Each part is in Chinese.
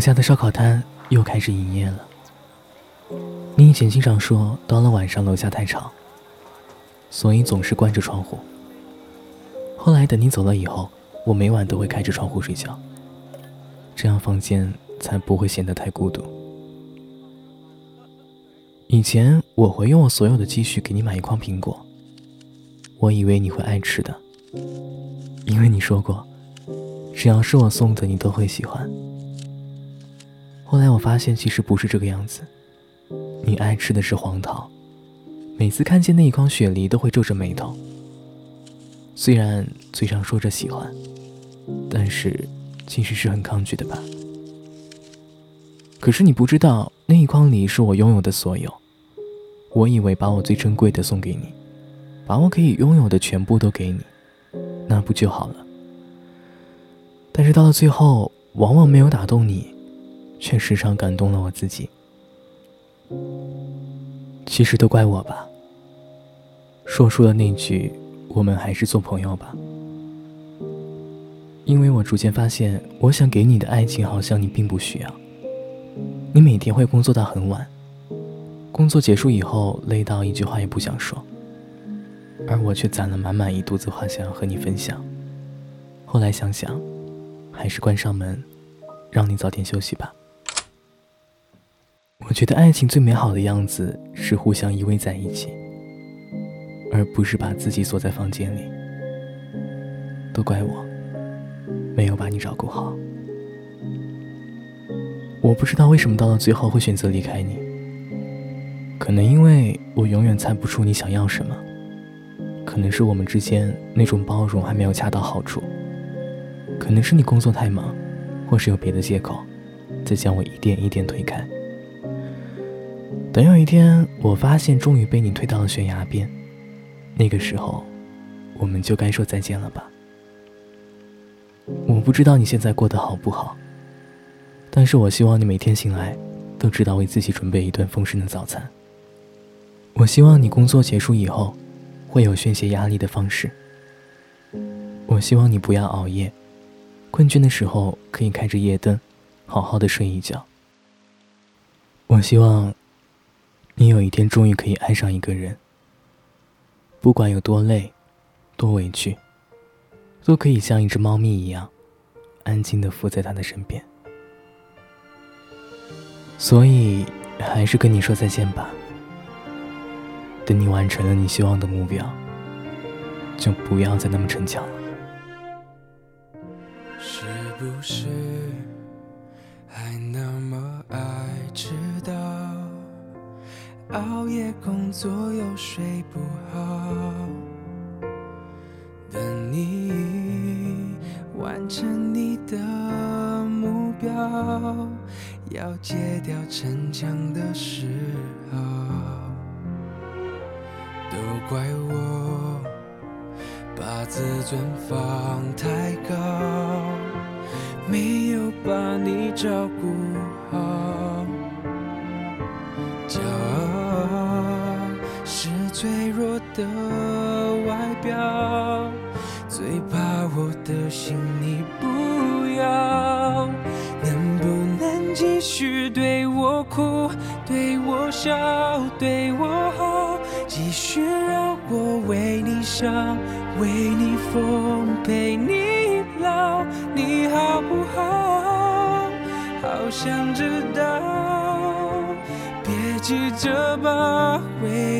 下的烧烤摊又开始营业了。你以前经常说，到了晚上楼下太吵，所以总是关着窗户。后来等你走了以后，我每晚都会开着窗户睡觉，这样房间才不会显得太孤独。以前我会用我所有的积蓄给你买一筐苹果，我以为你会爱吃的，因为你说过，只要是我送的你都会喜欢。后来我发现其实不是这个样子。你爱吃的是黄桃，每次看见那一筐雪梨都会皱着眉头。虽然嘴上说着喜欢，但是其实是很抗拒的吧？可是你不知道，那一筐梨是我拥有的所有。我以为把我最珍贵的送给你，把我可以拥有的全部都给你，那不就好了？但是到了最后，往往没有打动你，却时常感动了我自己。其实都怪我吧。说出了那句“我们还是做朋友吧”，因为我逐渐发现，我想给你的爱情好像你并不需要。你每天会工作到很晚，工作结束以后累到一句话也不想说，而我却攒了满满一肚子话想要和你分享。后来想想，还是关上门，让你早点休息吧。我觉得爱情最美好的样子是互相依偎在一起，而不是把自己锁在房间里。都怪我，没有把你照顾好。我不知道为什么到了最后会选择离开你，可能因为我永远猜不出你想要什么，可能是我们之间那种包容还没有恰到好处，可能是你工作太忙，或是有别的借口，在将我一点一点推开。等有一天，我发现终于被你推到了悬崖边，那个时候，我们就该说再见了吧。我不知道你现在过得好不好，但是我希望你每天醒来，都知道为自己准备一顿丰盛的早餐。我希望你工作结束以后，会有宣泄压力的方式。我希望你不要熬夜，困倦的时候可以开着夜灯，好好的睡一觉。我希望。你有一天终于可以爱上一个人，不管有多累、多委屈，都可以像一只猫咪一样，安静的伏在他的身边。所以，还是跟你说再见吧。等你完成了你希望的目标，就不要再那么逞强了。是不是还那么爱迟到？熬夜工作又睡不好，等你完成你的目标，要戒掉逞强的时候，都怪我把自尊放太高，没有把你照顾好。的外表，最怕我的心你不要。能不能继续对我哭，对我笑，对我好，继续让我为你伤，为你疯，陪你老，你好不好？好想知道。别急着把回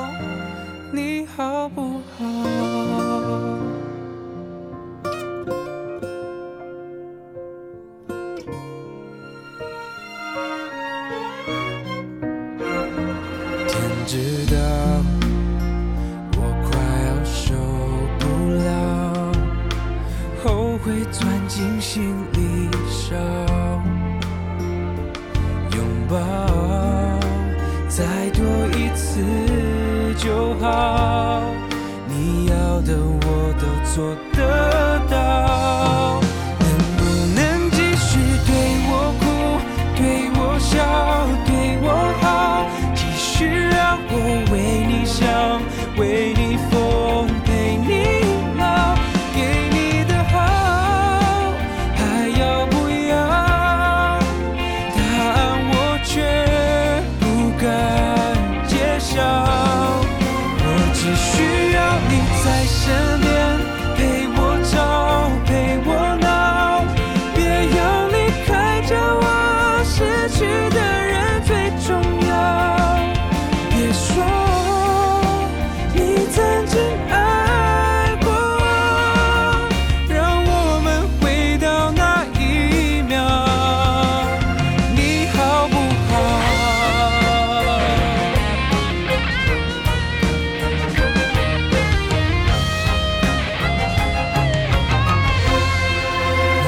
钻进心里少，拥抱。再多一次就好。你要的我都做得到，去的人最重要。别说你曾经爱过我，让我们回到那一秒，你好不好？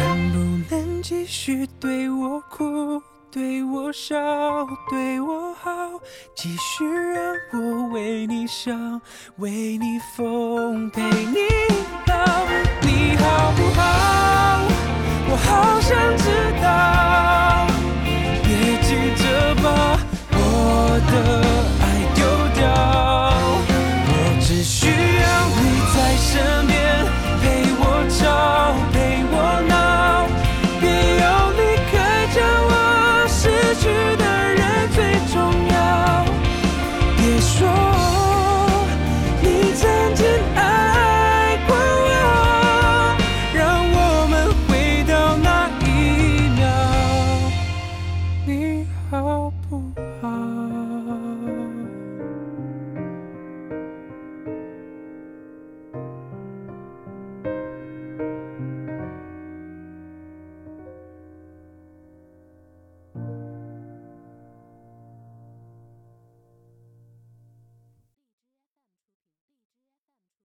能不能继续对我哭，对我笑，对我好，继续让我为你想，为你疯，陪你老，你好不好？